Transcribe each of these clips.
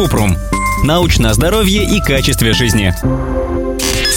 Купрум. Научное здоровье и качестве жизни.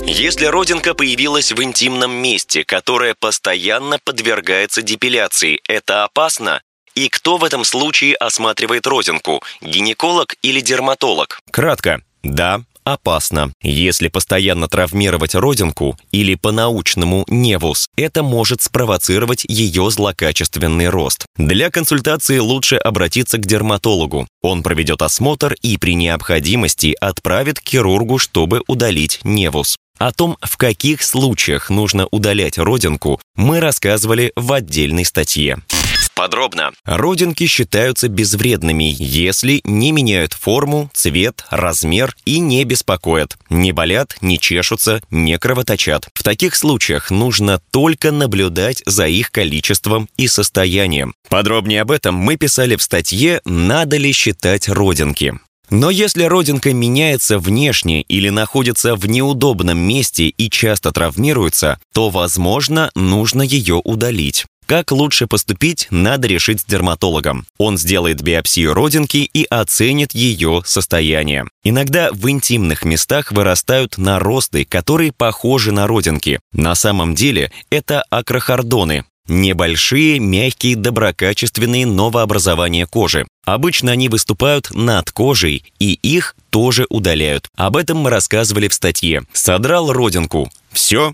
Если родинка появилась в интимном месте, которое постоянно подвергается депиляции, это опасно? И кто в этом случае осматривает родинку? Гинеколог или дерматолог? Кратко. Да, опасно. Если постоянно травмировать родинку или по-научному невус, это может спровоцировать ее злокачественный рост. Для консультации лучше обратиться к дерматологу. Он проведет осмотр и при необходимости отправит к хирургу, чтобы удалить невус. О том, в каких случаях нужно удалять родинку, мы рассказывали в отдельной статье. Подробно. Родинки считаются безвредными, если не меняют форму, цвет, размер и не беспокоят, не болят, не чешутся, не кровоточат. В таких случаях нужно только наблюдать за их количеством и состоянием. Подробнее об этом мы писали в статье «Надо ли считать родинки?». Но если родинка меняется внешне или находится в неудобном месте и часто травмируется, то, возможно, нужно ее удалить. Как лучше поступить, надо решить с дерматологом. Он сделает биопсию родинки и оценит ее состояние. Иногда в интимных местах вырастают наросты, которые похожи на родинки. На самом деле это акрохордоны, Небольшие, мягкие, доброкачественные новообразования кожи. Обычно они выступают над кожей, и их тоже удаляют. Об этом мы рассказывали в статье. Содрал родинку. Все,